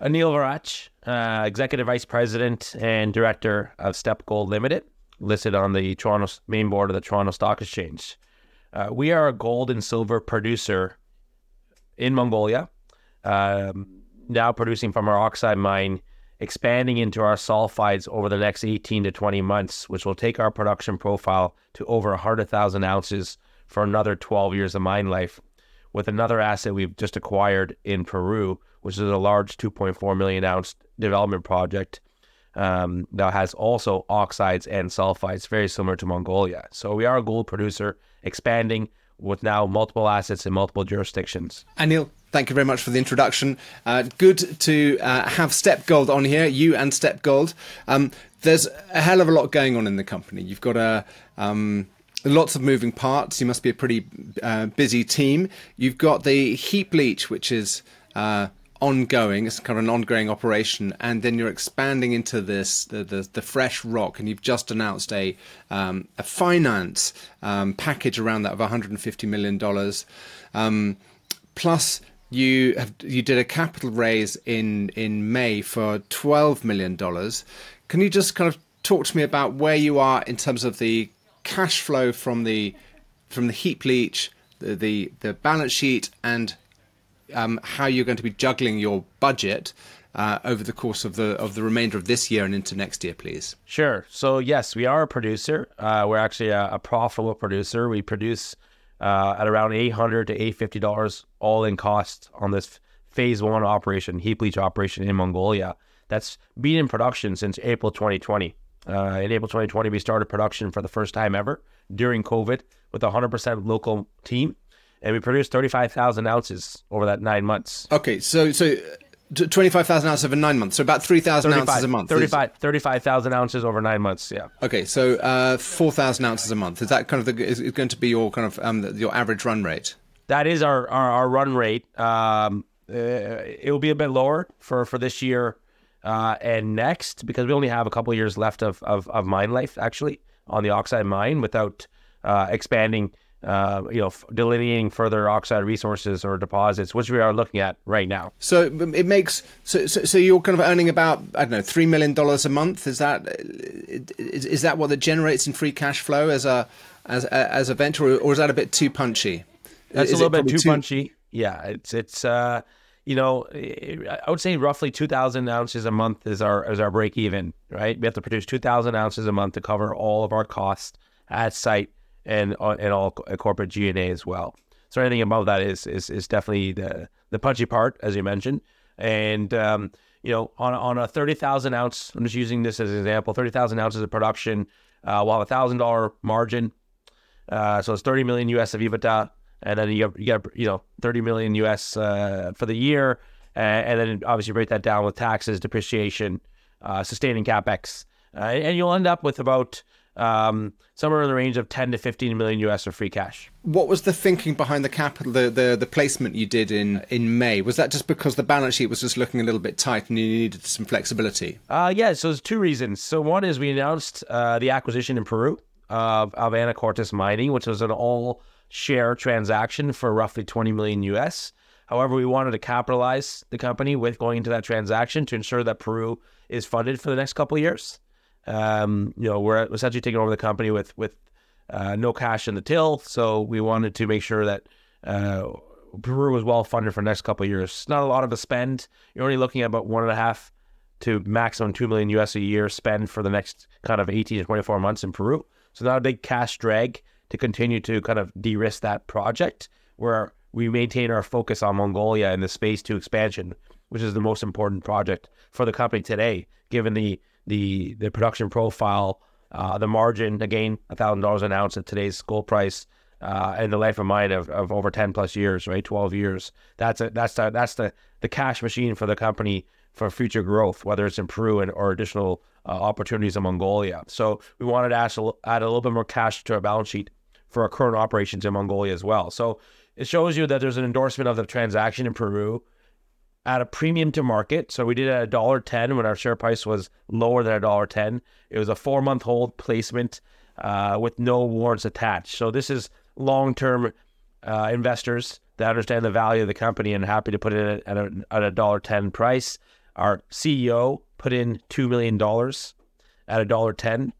Aneel Waraich, uh, Executive Vice President and Director of Steppe Gold Limited, listed on the Toronto main board of the Toronto Stock Exchange. Uh, we are a gold and silver producer in Mongolia, um, now producing from our oxide mine, expanding into our sulfides over the next 18 to 20 months, which will take our production profile to over 100,000 ounces for another 12 years of mine life, with another asset we've just acquired in Peru, which is a large 2.4 million ounce development project um, that has also oxides and sulfides, very similar to Mongolia. So we are a gold producer expanding with now multiple assets in multiple jurisdictions. Aneel, thank you very much for the introduction. Uh, good to uh, have Steppe Gold on here, you and Steppe Gold. Um, there's a hell of a lot going on in the company. You've got a. Um, lots of moving parts. You must be a pretty uh, busy team. You've got the heap leach, which is uh, ongoing. It's kind of an ongoing operation, and then you're expanding into this the the, the fresh rock, and you've just announced a um, a finance um, package around that of 150 million dollars, um, plus. You have you did a capital raise in in May for twelve million dollars. Can you just kind of talk to me about where you are in terms of the cash flow from the from the heap leach, the the, the balance sheet, and um, how you're going to be juggling your budget uh, over the course of the of the remainder of this year and into next year, please. Sure. So yes, we are a producer. Uh, we're actually a, a, profitable producer. We produce uh, at around eight hundred to eight fifty dollars all in cost on this phase one operation, heap leach operation in Mongolia. That's been in production since April 2020. Uh, in April 2020, we started production for the first time ever during COVID with a 100% local team and we produced 35,000 ounces over that nine months. Okay, so so 25,000 ounces over nine months, so about 3,000 ounces a month. 35 35,000 ounces over nine months, yeah. Okay, so uh, 4,000 ounces a month. Is that kind of the, is going to be your kind of um, your average run rate? That is our, our, our run rate. Um, uh, it will be a bit lower for, for this year uh, and next because we only have a couple years left of, of, of mine life, actually, on the oxide mine without uh, expanding – uh, you know, delineating further oxide resources or deposits, which we are looking at right now. So it makes so so, so you're kind of earning about I don't know three million dollars a month. Is that is, is that what that generates in free cash flow as a as as a venture, or, is that a bit too punchy? That's is a little bit too, too, punchy. Yeah, it's it's uh, you know, I would say roughly two thousand ounces a month is our is our break even. Right, we have to produce two thousand ounces a month to cover all of our costs at site and uh, and all corporate G and A as well. So anything above that is is is definitely the the punchy part, as you mentioned. And um, you know, on on a thirty thousand ounce, I'm just using this as an example. Thirty thousand ounces of production, uh, while a thousand dollar margin, uh, so it's thirty million US of EBITDA, and then you get, you get you know thirty million US uh, for the year, and, and, then obviously break that down with taxes, depreciation, uh, sustaining capex, uh, and you'll end up with about um, somewhere in the range of 10 to 15 million US of free cash. What was the thinking behind the capital, the, the, the placement you did in, in May? Was that just because the balance sheet was just looking a little bit tight and you needed some flexibility? Uh, yeah, so there's two reasons. So one is we announced uh, the acquisition in Peru of, of Anacortes Mining, which was an all share transaction for roughly 20 million US. However, we wanted to capitalize the company with going into that transaction to ensure that Peru is funded for the next couple of years. Um, you know, we're essentially taking over the company with with uh, no cash in the till, so we wanted to make sure that uh, Peru was well funded for the next couple of years. It's not a lot of a spend. You're only looking at about one and a half to maximum two million US a year spend for the next kind of 18 to 24 months in Peru. So not a big cash drag to continue to kind of de-risk that project where we maintain our focus on Mongolia and the Phase 2 expansion, which is the most important project for the company today, given the the the production profile, uh, the margin again, thousand dollars an ounce at today's gold price, uh, and the life of mine of, of over ten plus years, right, twelve years. That's a, that's the, that's the the cash machine for the company for future growth, whether it's in Peru and, or additional uh, opportunities in Mongolia. So we wanted to add a, add a little bit more cash to our balance sheet for our current operations in Mongolia as well. So it shows you that there's an endorsement of the transaction in Peru at a premium to market. So we did at a dollar ten when our share price was lower than a dollar ten. It was a four month hold placement uh, with no warrants attached. So this is long term uh, investors that understand the value of the company and happy to put it at a, at a dollar ten price. Our CEO put in two million dollars at a dollar ten,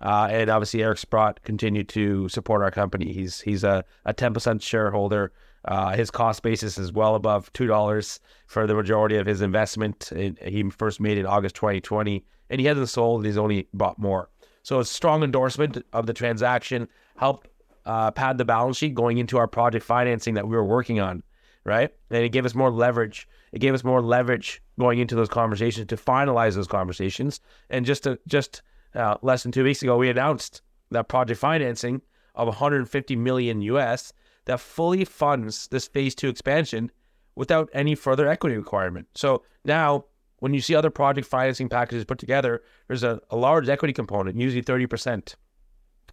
uh, and obviously Eric Sprott continued to support our company. He's he's a a ten percent shareholder. Uh, his cost basis is well above two dollars for the majority of his investment. he first made it in August 2020, and he hasn't sold. He's only bought more. So a strong endorsement of the transaction helped uh, pad the balance sheet going into our project financing that we were working on, right? And it gave us more leverage. It gave us more leverage going into those conversations to finalize those conversations. And just to, just uh, less than two weeks ago, we announced that project financing of 150 million US that fully funds this phase two expansion without any further equity requirement. So now when you see other project financing packages put together, there's a, a large equity component, usually 30%.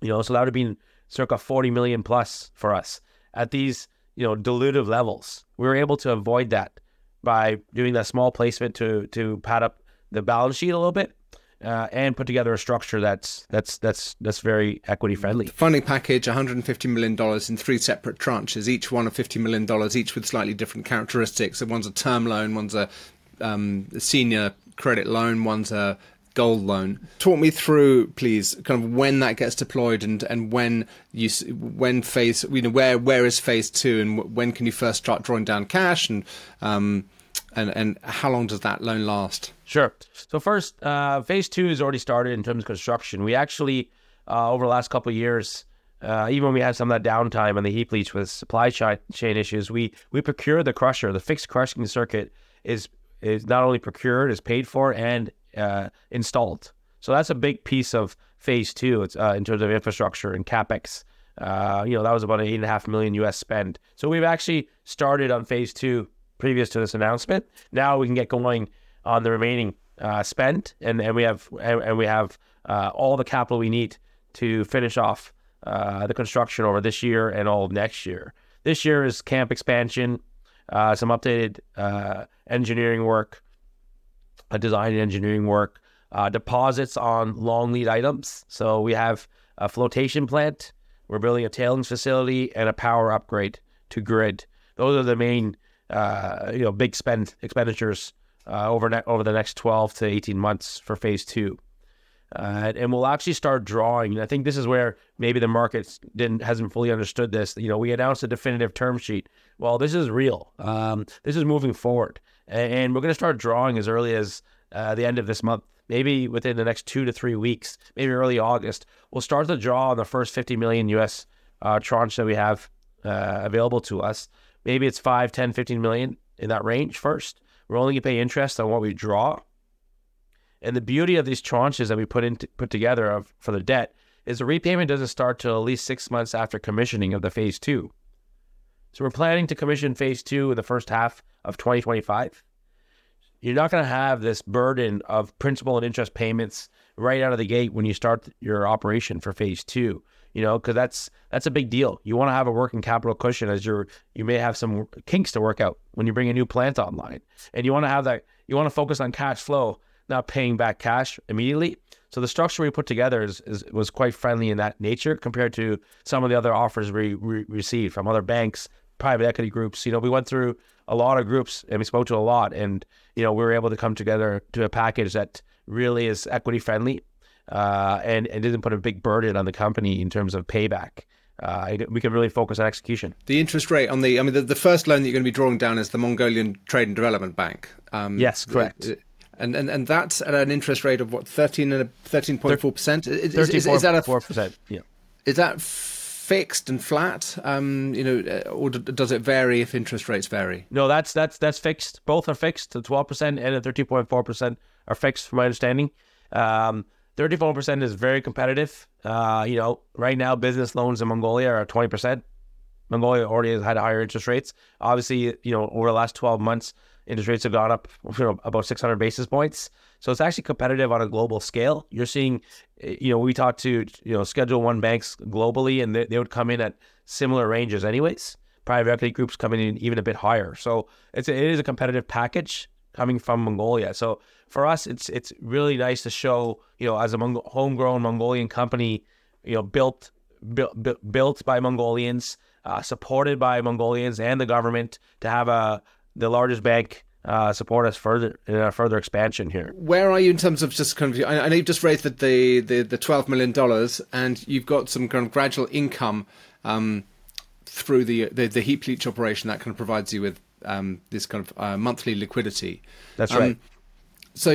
You know, so that would have been circa 40 million plus for us at these, you know, dilutive levels. We were able to avoid that by doing that small placement to to pad up the balance sheet a little bit uh, and put together a structure that's that's that's that's very equity friendly. Funding package: 150 million dollars in three separate tranches, each one of 50 million dollars, each with slightly different characteristics. So one's a term loan, one's a um, senior credit loan, one's a gold loan. Talk me through, please, kind of when that gets deployed and, and when you when phase you know where where is phase two and when can you first start drawing down cash and um, and and how long does that loan last? Sure. So first, uh, phase two has already started in terms of construction. We actually uh, over the last couple of years. Uh, even when we had some of that downtime and the heap leach with supply chain issues, we we procured the crusher. The fixed crushing circuit is is not only procured, is paid for, and uh, installed. So that's a big piece of phase two. It's uh, in terms of infrastructure and capex. Uh, you know that was about an eight and a half million US spend. So we've actually started on phase two previous to this announcement. Now we can get going on the remaining uh, spend, and, and we have and, and we have uh, all the capital we need to finish off uh, the construction over this year and all next year. This year is camp expansion, uh, some updated uh, engineering work, design and engineering work, uh, deposits on long lead items. So we have a flotation plant, we're building a tailings facility, and a power upgrade to grid. Those are the main, uh, you know, big spend expenditures uh, over ne- over the next 12 to 18 months for phase two. Uh, and we'll actually start drawing. I think this is where maybe the market didn't hasn't fully understood this. You know, we announced a definitive term sheet. Well, this is real. Um, this is moving forward, and we're going to start drawing as early as uh, the end of this month. Maybe within the next two to three weeks, maybe early August, we'll start to draw on the first 50 million US uh, tranche that we have uh, available to us. Maybe it's 5, 10, 15 million in that range first. We're only going to pay interest on what we draw and the beauty of these tranches that we put in put together of, for the debt is the repayment doesn't start till at least six months after commissioning of the phase two. So we're planning to commission phase two in the first half of 2025. You're not going to have this burden of principal and interest payments right out of the gate when you start your operation for phase two. You know, because that's that's a big deal. You want to have a working capital cushion as you're you may have some kinks to work out when you bring a new plant online, and you want to have that. You want to focus on cash flow not paying back cash immediately. So the structure we put together is, is was quite friendly in that nature compared to some of the other offers we, we received from other banks, private equity groups. You know, we went through a lot of groups and we spoke to a lot, and you know, we were able to come together to a package that really is equity friendly, uh, and and didn't put a big burden on the company in terms of payback. Uh, we can really focus on execution. The interest rate on the, I mean, the, the first loan that you're going to be drawing down is the Mongolian Trade and Development Bank. Um, yes, correct. And and and that's at an interest rate of what thirteen and thirteen point four percent. Is, is, is that a four percent? Yeah. Is that fixed and flat? Um, you know, uh, or does it vary if interest rates vary? No, that's that's that's fixed. Both are fixed. The twelve percent and the thirteen point four percent are fixed, from my understanding. Um, 34% is very competitive. Uh, you know, right now business loans in Mongolia are 20%. Mongolia already has had higher interest rates. Obviously, you know, over the last 12 months, interest rates have gone up you know, about 600 basis points. So it's actually competitive on a global scale. You're seeing, you know, we talked to, you know, Schedule One banks globally, and they, they would come in at similar ranges, anyways. Private equity groups coming in even a bit higher. So it's a, it is a competitive package coming from Mongolia. So for us, it's it's really nice to show, you know, as a Mong- homegrown Mongolian company, you know, built built built by Mongolians, uh, supported by Mongolians and the government to have a the largest bank uh, support us further in our further expansion here. Where are you in terms of just kind of? I know you've just raised the the, the, the twelve million dollars, and you've got some kind of gradual income um, through the, the the heap leach operation that kind of provides you with um, this kind of uh, monthly liquidity. That's right. So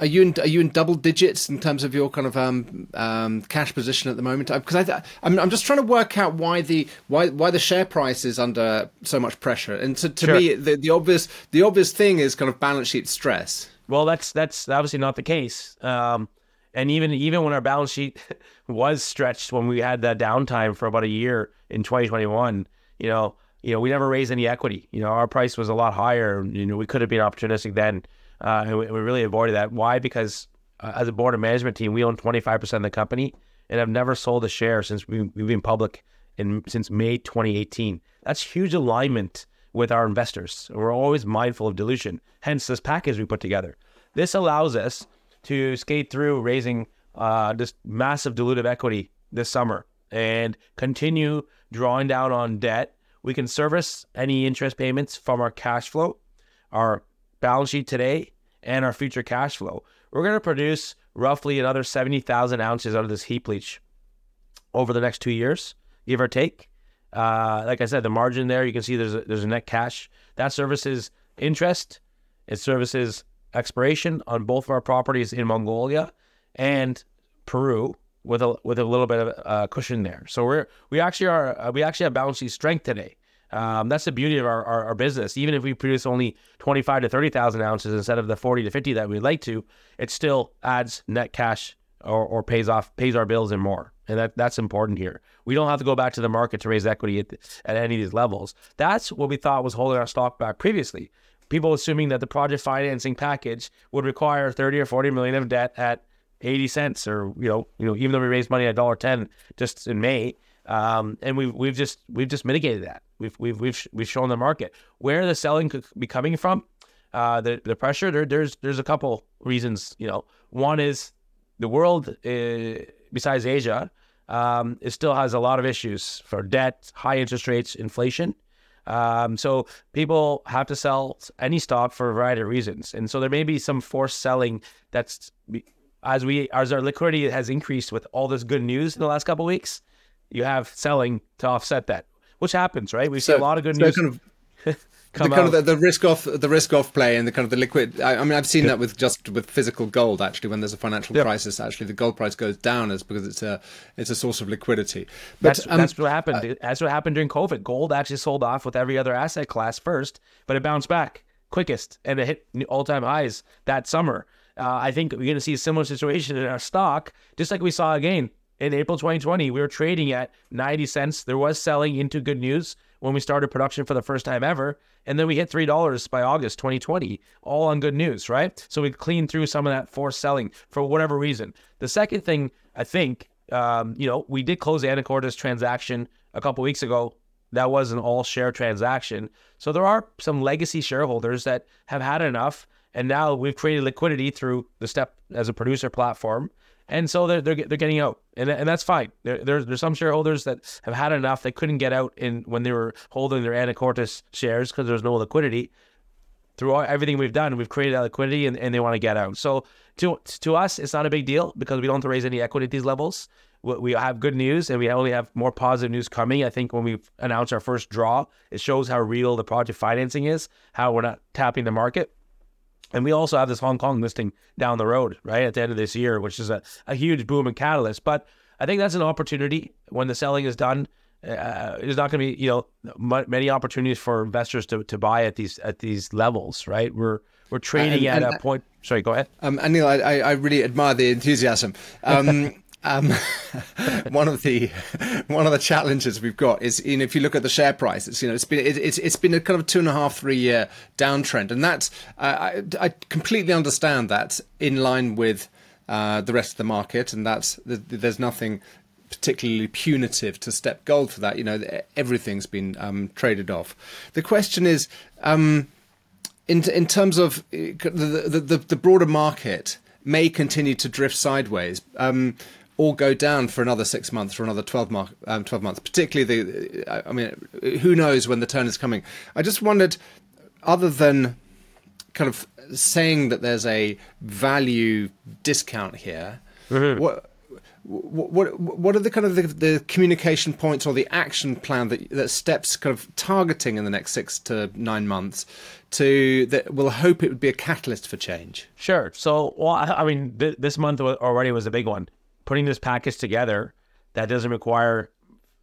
are you in are you in double digits in terms of your kind of um, um, cash position at the moment? Because I, I'm I'm just trying to work out why the why why the share price is under so much pressure. And to, to sure. me, the, the obvious the obvious thing is kind of balance sheet stress. Well, that's that's obviously not the case. Um, and even even when our balance sheet was stretched when we had that downtime for about a year in 2021, you know, you know, we never raised any equity. You know, our price was a lot higher. You know, we could have been opportunistic then. Uh, and we, we, really avoided that. Why? Because uh, as a board and management team, we own 25% of the company and have never sold a share since we, we've been public in since May 2018. That's huge alignment with our investors. We're always mindful of dilution. Hence, this package we put together. This allows us to skate through raising uh, this massive dilutive equity this summer and continue drawing down on debt. We can service any interest payments from our cash flow, our balance sheet today and our future cash flow, we're going to produce roughly another 70,000 ounces out of this heap leach over the next two years, give or take. Uh, like I said, the margin there, you can see there's a, there's a net cash. That services interest, it services exploration on both of our properties in Mongolia and Peru with a with a little bit of a cushion there. So we're we actually are uh, we actually have balance sheet strength today. Um, that's the beauty of our, our, our, business. Even if we produce only 25 to 30,000 ounces instead of the 40 to 50 that we'd like to, it still adds net cash or, or pays off, pays our bills and more. And that, that's important here. We don't have to go back to the market to raise equity at, at any of these levels. That's what we thought was holding our stock back previously. People assuming that the project financing package would require 30 or 40 million of debt at 80 cents or, you know, you know, even though we raised money at $1.10 just in May, um, and we've we've just we've just mitigated that. We've we've we've we've shown the market where the selling could be coming from. Uh, the the pressure there, there's there's a couple reasons. You know, one is the world uh, besides Asia um, it still has a lot of issues for debt, high interest rates, inflation. Um, so people have to sell any stock for a variety of reasons, and so there may be some forced selling that's as we as our liquidity has increased with all this good news in the last couple weeks you have selling to offset that, which happens, right? We so, see a lot of good so news. Kind of, the kind of the, the, risk off the risk off play and the kind of the liquid. I, I mean, I've seen that with just with physical gold. Actually, when there's a financial yep. crisis, actually the gold price goes down is because it's a it's a source of liquidity. But that's, um, that's what happened. Uh, that's what happened during COVID. Gold actually sold off with every other asset class first, but it bounced back quickest and it hit all time highs that summer. Uh, I think we're going to see a similar situation in our stock, just like we saw again in April 2020, we were trading at 90 cents. There was selling into good news when we started production for the first time ever. And then we hit $3 by August 2020, all on good news, right? So we cleaned through some of that forced selling for whatever reason. The second thing, I think, um, you know, we did close the Anacortes transaction a couple weeks ago. That was an all share transaction. So there are some legacy shareholders that have had enough. And now we've created liquidity through the Steppe as a producer platform and so they're they're, they're getting out, and and that's fine. There, there's there's some shareholders that have had enough; they couldn't get out in when they were holding their Anacortes shares because there's no liquidity. Through all, everything we've done, we've created that liquidity, and, and they want to get out. So to to us, it's not a big deal because we don't have to raise any equity at these levels. We have good news, and we only have more positive news coming. I think when we announce our first draw, it shows how real the project financing is, how we're not tapping the market. And we also have this Hong Kong listing down the road, right, at the end of this year, which is a, a huge boom and catalyst. But I think that's an opportunity when the selling is done. Uh, there's not going to be, you know, m- many opportunities for investors to, to buy at these at these levels, right? We're we're trading and, at and, a point. Sorry, go ahead. Um, Aneel, I, I really admire the enthusiasm. Um, Um, one of the one of the challenges we've got is you know if you look at the share price, it's you know it's been it, it's it's been a kind of two and a half three year downtrend, and that's uh, I I completely understand that in line with uh, the rest of the market, and that's there's nothing particularly punitive to Steppe Gold for that. You know everything's been um, traded off. The question is. Um, in, in terms of uh, the, the, the broader market may continue to drift sideways. Um, or go down for another six months, for another 12, mark, um, 12 months, particularly the, I mean, who knows when the turn is coming. I just wondered, other than kind of saying that there's a value discount here. Mm-hmm. What what what are the kind of the, the, communication points or the action plan that that Steppe's kind of targeting in the next six to nine months to that will hope it would be a catalyst for change sure so well i mean th- this month already was a big one putting this package together that doesn't require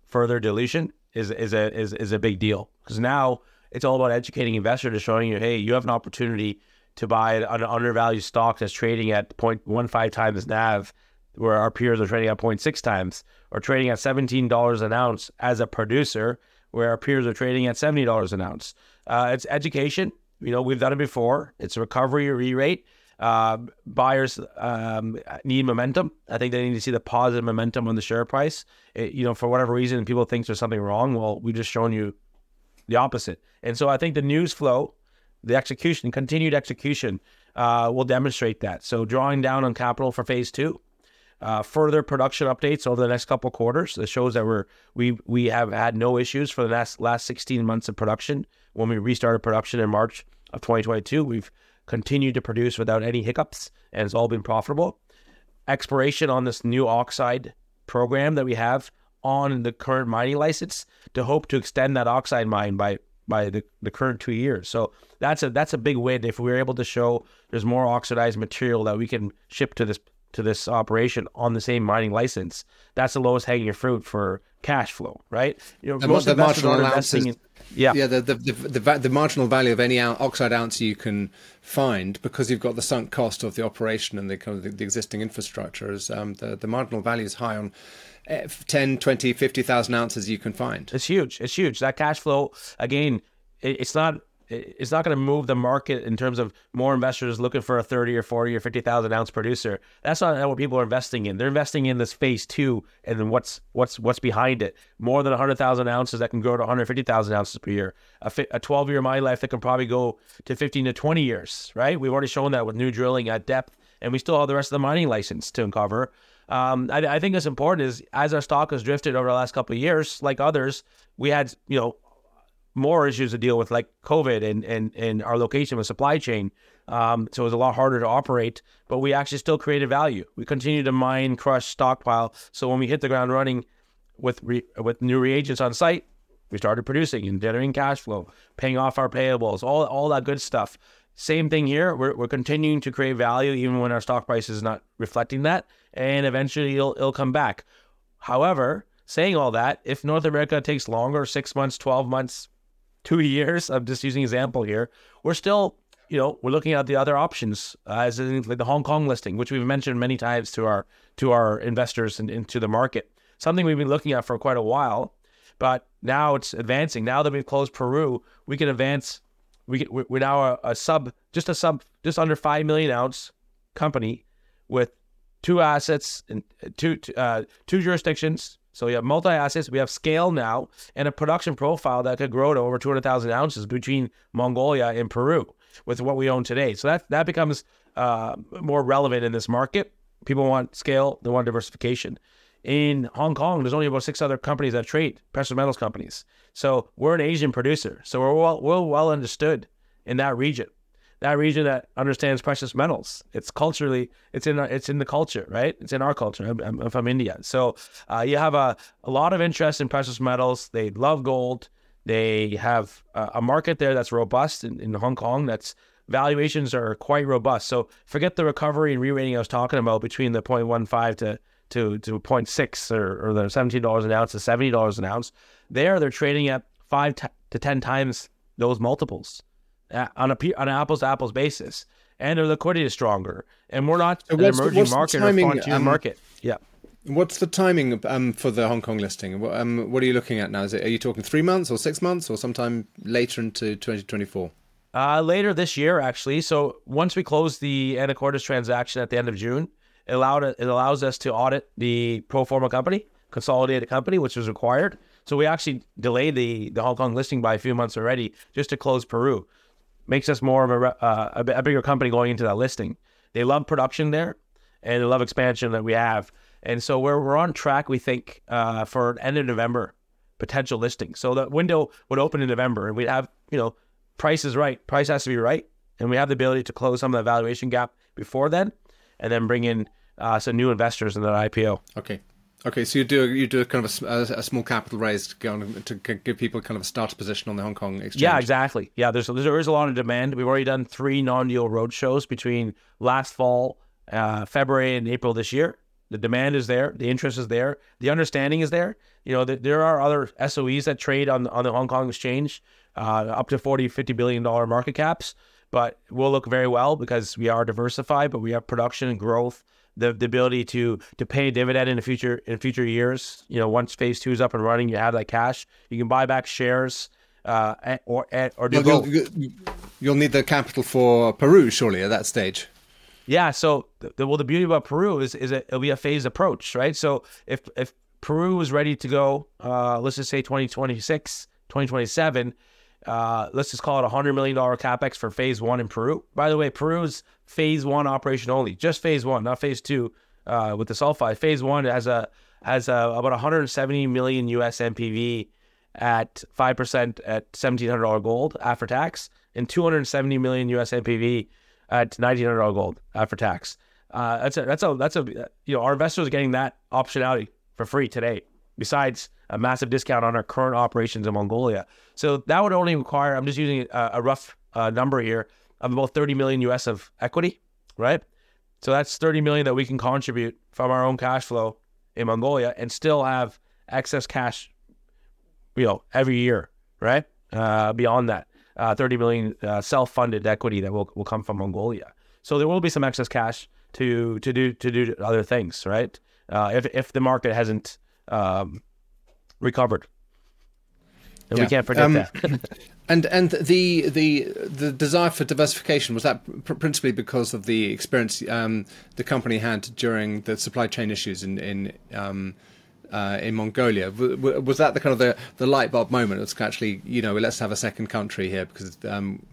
further dilution is is a is, is a big deal because now it's all about educating investors to showing you hey you have an opportunity to buy an undervalued stock that's trading at 0.15 times nav where our peers are trading at 0.6 times, or trading at $17 an ounce as a producer, where our peers are trading at $70 an ounce. Uh, it's education. You know, we've done it before. It's a recovery re-rate. Uh, buyers um, need momentum. I think they need to see the positive momentum on the share price. It, you know, for whatever reason, people think there's something wrong. Well, we've just shown you the opposite. And so I think the news flow, the execution, continued execution, uh, will demonstrate that. So drawing down on capital for phase two, uh, further production updates over the next couple quarters. That shows that we're we we have had no issues for the last last 16 months of production. When we restarted production in March of 2022, we've continued to produce without any hiccups, and it's all been profitable. Expiration on this new oxide program that we have on the current mining license to hope to extend that oxide mine by by the, the current two years. So that's a that's a big win if we're able to show there's more oxidized material that we can ship to this to this operation on the same mining license, that's the lowest hanging fruit for cash flow, right? You know, the, most the marginal ounces, in, yeah, yeah, the, the the, the the marginal value of any oxide ounce you can find because you've got the sunk cost of the operation and the kind of the, the existing infrastructure is um, the the marginal value is high on eh, 10, 20, 50,000 ounces you can find. It's huge. It's huge. That cash flow again, it's not it's not going to move the market in terms of more investors looking for a 30 or 40 or 50,000 ounce producer. That's not what people are investing in. They're investing in this phase two and then what's what's what's behind it. More than 100,000 ounces that can grow to 150,000 ounces per year. A, a 12 year mine life that can probably go to 15 to 20 years, right? We've already shown that with new drilling at depth, and we still have the rest of the mining license to uncover. Um, I, I think it's important is as our stock has drifted over the last couple of years, like others, we had you know more issues to deal with, like COVID and and and our location with supply chain. Um, so it was a lot harder to operate, but we actually still created value. We continued to mine, crush, stockpile. So when we hit the ground running with re- with new reagents on site, we started producing and generating cash flow, paying off our payables, all all that good stuff. Same thing here. We're, we're continuing to create value even when our stock price is not reflecting that, and eventually it'll it'll come back. However, saying all that, if North America takes longer, six months, twelve months, two years. I'm just using example here. We're still, you know, we're looking at the other options uh, as in like the Hong Kong listing, which we've mentioned many times to our to our investors and into the market. Something we've been looking at for quite a while, but now it's advancing. Now that we've closed Peru, we can advance. We can, we're now a, a sub, just a sub, just under five million ounce company with two assets and two uh, two jurisdictions, so we have multi assets, we have scale now, and a production profile that could grow to over 200,000 ounces between Mongolia and Peru with what we own today. So that that becomes uh, more relevant in this market. People want scale, they want diversification. In Hong Kong, there's only about six other companies that trade precious metals companies. So we're an Asian producer, so we're well, we're well understood in that region that region that understands precious metals. It's culturally, it's in it's in the culture, right? It's in our culture. I'm, I'm from India, so uh, you have a, a lot of interest in precious metals. They love gold. They have a, a market there that's robust in, in Hong Kong. That's valuations are quite robust. So forget the recovery and re-rating I was talking about between the 0.15 to to to 0.6 or, or the $17 an ounce to $70 an ounce. There, they're trading at five t- to 10 times those multiples on a on an apples to apples basis, and their liquidity is stronger. And we're not so an emerging the, market timing, or frontier um, market. Yeah. What's the timing um, for the Hong Kong listing? What, um, what are you looking at now? Is it, are you talking three months or six months or sometime later into 2024? Uh, later this year, actually. So once we close the Anacortes transaction at the end of June, it allowed it allows us to audit the pro forma company, consolidated company, which was required. So we actually delayed the the Hong Kong listing by a few months already, just to close Peru makes us more of a, uh, a, bigger company going into that listing. They love production there, and they love expansion that we have. And so we're, we're on track, we think, uh, for end of November potential listing. So the window would open in November, and we'd have, you know, price is right. Price has to be right. and we have the ability to close some of the valuation gap before then, and then bring in uh, some new investors in that IPO. Okay. Okay, so you do you do a kind of a, a small capital raise to, to give people kind of a starter position on the Hong Kong exchange. Yeah, exactly. Yeah, there's there is a lot of demand. We've already done three non-deal roadshows between last fall, uh, February, and April this year. The demand is there, the interest is there, the understanding is there. You know, the, there are other SOEs that trade on on the Hong Kong exchange, uh, up to 40, 50 billion dollar market caps, but we'll look very well because we are diversified, but we have production and growth the, the ability to to pay a dividend in the future in future years. You know, once phase two is up and running, you have that cash. You can buy back shares uh, or or do you'll, you'll, you'll, need the capital for Peru, surely, at that stage. Yeah. So, the, well, the beauty about Peru is is it, it'll be a phased approach, right? So, if if Peru is ready to go, uh, let's just say 2026, 2027 uh, let's just call it a hundred million dollar capex for phase one in Peru. By the way, Peru's phase one operation only, just phase one, not phase two uh, with the sulfide. Phase one has a has a, about 170 million US NPV at five percent at seventeen hundred dollar gold after tax, and 270 million US NPV at nineteen hundred dollar gold after tax. Uh, that's a that's a that's a you know our investors are getting that optionality for free today. Besides a massive discount on our current operations in Mongolia. So that would only require, I'm just using a, a rough uh, number here, of about 30 million US of equity, right? So that's 30 million that we can contribute from our own cash flow in Mongolia and still have excess cash, you know, every year, right? Uh, beyond that, uh, 30 million uh, self-funded equity that will, will come from Mongolia. So there will be some excess cash to to do to do other things, right? Uh, if if the market hasn't um, recovered. And yeah. we can't predict um, that. and and the the the desire for diversification was that pr- principally because of the experience um, the company had during the supply chain issues in in um, uh, in Mongolia. W- was that the kind of the, the light bulb moment? It's actually you know let's have a second country here because um,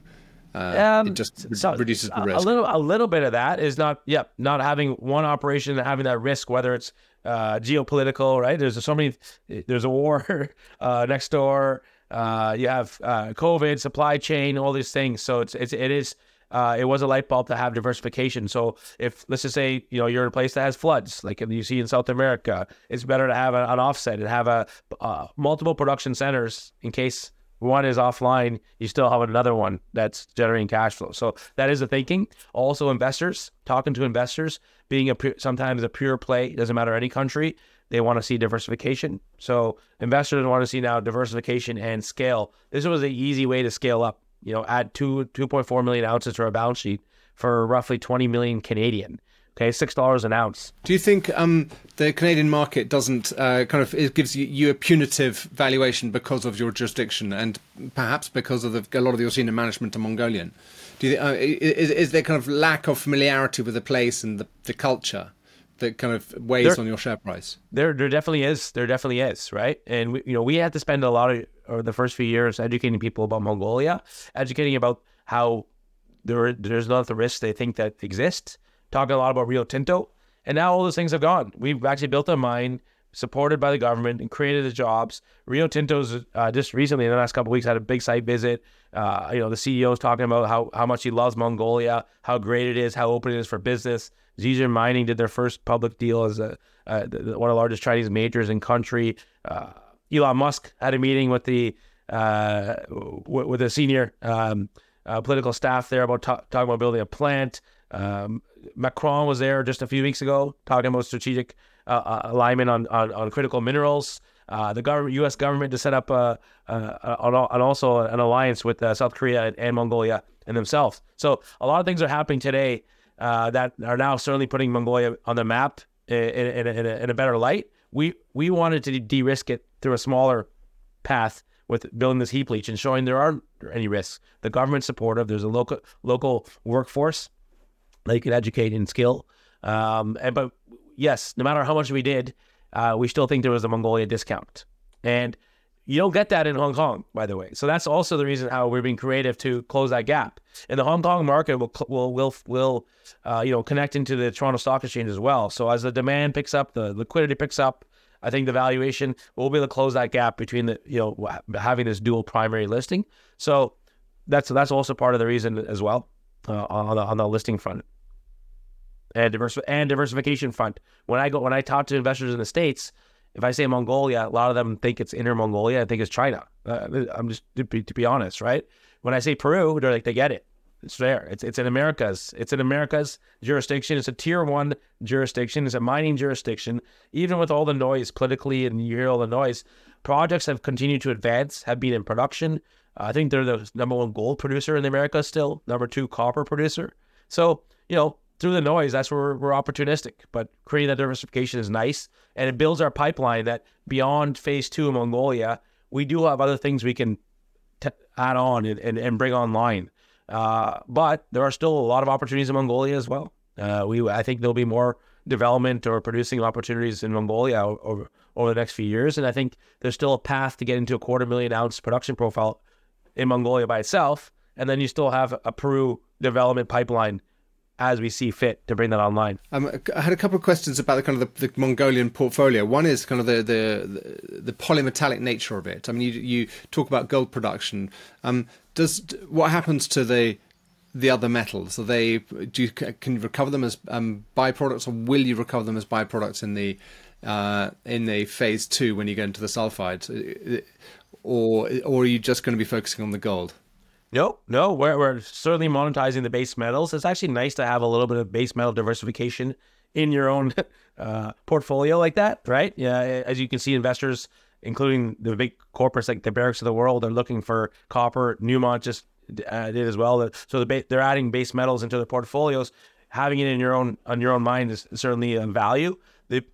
uh, um, it just so reduces the risk. A little, a little bit of that is not, yep, not having one operation and having that risk, whether it's uh, geopolitical, right? There's so many. There's a war uh, next door. Uh, you have uh, COVID, supply chain, all these things. So it's, it's it is. Uh, it was a light bulb to have diversification. So if let's just say you know you're in a place that has floods, like you see in South America, it's better to have an offset and have a uh, multiple production centers in case one is offline, you still have another one that's generating cash flow. So that is the thinking. Also, investors talking to investors, being a sometimes a pure play doesn't matter any country. They want to see diversification. So investors want to see now diversification and scale. This was an easy way to scale up. You know, add two two point four million ounces to our balance sheet for roughly twenty million Canadian. Okay, six dollars an ounce. Do you think um, the Canadian market doesn't uh, kind of it gives you, you, a punitive valuation because of your jurisdiction and perhaps because of the, a lot of your senior management are Mongolian? Do you uh, is, is there kind of lack of familiarity with the place and the, the culture that kind of weighs there, on your share price? There, there definitely is. There definitely is, right? And we, you know, we had to spend a lot of or the first few years educating people about Mongolia, educating about how there there's not the risks they think that exist talking a lot about Rio Tinto. And now all those things have gone. We've actually built a mine supported by the government and created the jobs. Rio Tinto's uh, just recently in the last couple weeks had a big site visit. Uh, you know, the CEO is talking about how, how much he loves Mongolia, how great it is, how open it is for business. Zijin Mining did their first public deal as a, uh, one of the largest Chinese majors in country. Uh, Elon Musk had a meeting with the uh, with the senior um, uh, political staff there about talking about building a plant. Um, Macron was there just a few weeks ago talking about strategic uh, uh, alignment on, on, on critical minerals. Uh, the government, U.S. government, to set up a, a, a, and also an alliance with uh, South Korea and, and, Mongolia and themselves. So a lot of things are happening today uh, that are now certainly putting Mongolia on the map in, in, in, in a, better light. We we wanted to de-risk it through a smaller path with building this heap leach and showing there aren't any risks. The government's supportive. There's a local local workforce you could educate and skill. Um, and but yes, no matter how much we did, uh, we still think there was a Mongolia discount, and you don't get that in Hong Kong, by the way. So that's also the reason how we're being creative to close that gap. And the Hong Kong market will will will will uh, you know connect into the Toronto Stock Exchange as well. So as the demand picks up, the liquidity picks up. I think the valuation will be able to close that gap between the you know having this dual primary listing. So that's that's also part of the reason as well. uh, on the on the listing front and diverse and diversification front. When I go when I talk to investors in the states, if I say Mongolia, a lot of them think it's Inner Mongolia. I think it's China. Uh, I'm just to be, to be honest, right? When I say Peru, they're like they get it. It's there. It's it's in America's. It's in America's jurisdiction. It's a tier one jurisdiction. It's a mining jurisdiction. Even with all the noise politically, and you hear all the noise, projects have continued to advance. Have been in production. I think they're the number one gold producer in the Americas still. Number two copper producer. So you know through the noise, that's where we're, we're opportunistic. But creating that diversification is nice, and it builds our pipeline. That beyond phase two in Mongolia, we do have other things we can t- add on and, and, and bring online. Uh, but there are still a lot of opportunities in Mongolia as well. Uh, we, I think there'll be more development or producing opportunities in Mongolia over, over the next few years. And I think there's still a path to get into a quarter million ounce production profile in Mongolia by itself. And then you still have a Peru development pipeline as we see fit to bring that online. Um, I had a couple of questions about the kind of the, the Mongolian portfolio. One is kind of the, the, the polymetallic nature of it. I mean, you you talk about gold production. Um, does what happens to the the other metals? Are they do you can you recover them as um, byproducts, or will you recover them as byproducts in the uh, in the phase two when you go into the sulfides, uh, or or are you just going to be focusing on the gold? No, no, we're, we're certainly monetizing the base metals. It's actually nice to have a little bit of base metal diversification in your own uh, portfolio like that, right? Yeah, as you can see, investors, including the big corporates like the Barricks of the world, are looking for copper. Newmont just uh, did as well. So the ba- they're adding base metals into their portfolios. Having it in your own on your own mind is certainly a value. The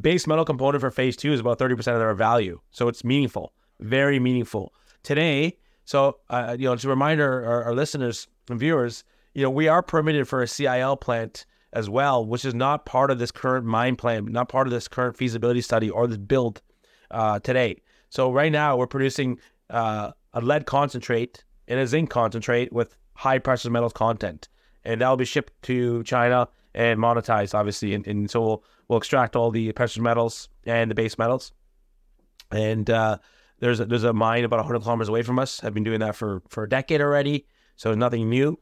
base metal component for phase two is about thirty percent of their value, so it's meaningful, very meaningful. Today, so, uh, you know, to remind our, our, our, listeners and viewers, you know, we are permitted for a CIL plant as well, which is not part of this current mine plan, not part of this current feasibility study or this build uh, today. So right now we're producing uh, a lead concentrate and a zinc concentrate with high precious metals content, and that will be shipped to China and monetized, obviously. And, and so we'll, we'll extract all the precious metals and the base metals, and uh, there's a, there's a mine about 100 kilometers away from us. I've been doing that for, for a decade already, so nothing new.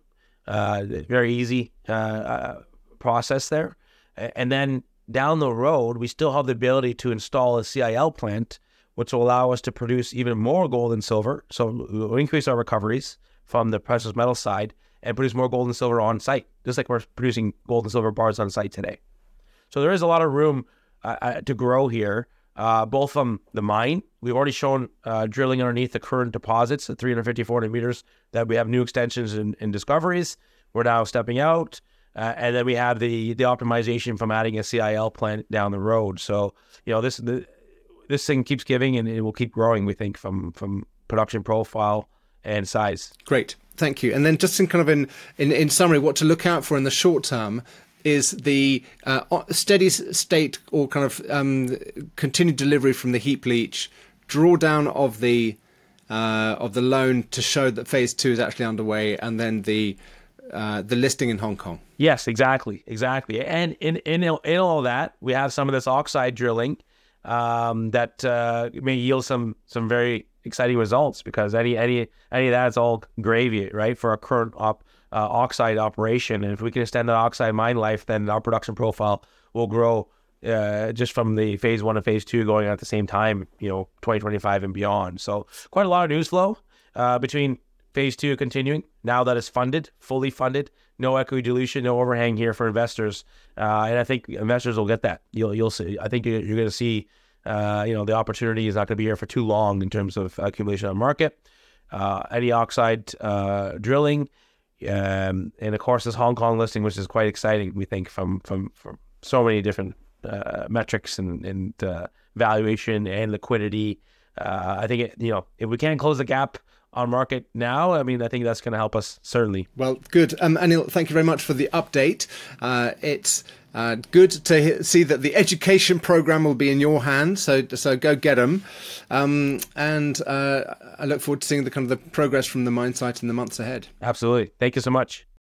Uh, very easy uh, uh, process there. And then down the road, we still have the ability to install a CIL plant, which will allow us to produce even more gold and silver. So we'll increase our recoveries from the precious metal side and produce more gold and silver on site, just like we're producing gold and silver bars on site today. So there is a lot of room uh, uh to grow here uh, both from the mine. We've already shown uh, drilling underneath the current deposits at 350, 400 meters that we have new extensions and, and discoveries. We're now stepping out. Uh, and then we have the the optimization from adding a CIL plant down the road. So you know this the, this thing keeps giving and it will keep growing. We think from from production profile and size. Great, thank you. And then just in kind of in in, in summary, what to look out for in the short term is the uh, steady state or kind of um, continued delivery from the heap leach, drawdown of the uh, of the loan to show that phase two is actually underway, and then the uh, the listing in Hong Kong. Yes, exactly, exactly. And in in in all that, we have some of this oxide drilling um, that uh, may yield some some very exciting results because any any any of that's all gravy, right, for our current op uh, oxide operation. And if we can extend the oxide mine life, then our production profile will grow uh, just from the phase one and phase two going on at the same time, you know, 2025 and beyond. So quite a lot of news flow uh, between phase two continuing now that it's funded, fully funded, no equity dilution, no overhang here for investors. Uh, and I think investors will get that. You'll you'll see. I think you're, you're going to see. Uh, you know, the opportunity is not going to be here for too long in terms of accumulation on market. Uh, any oxide uh, drilling um, and of course, this Hong Kong listing, which is quite exciting, we think from from, from so many different uh, metrics and, and uh, valuation and liquidity. Uh, I think it, you know if we can't close the gap on market now, I mean, I think that's going to help us certainly. Well, good. Um, Aneel, thank you very much for the update. Uh, it's uh, good to see that the education program will be in your hands. So, so go get them. Um, and uh, I look forward to seeing the kind of the progress from the mine site in the months ahead. Absolutely. Thank you so much.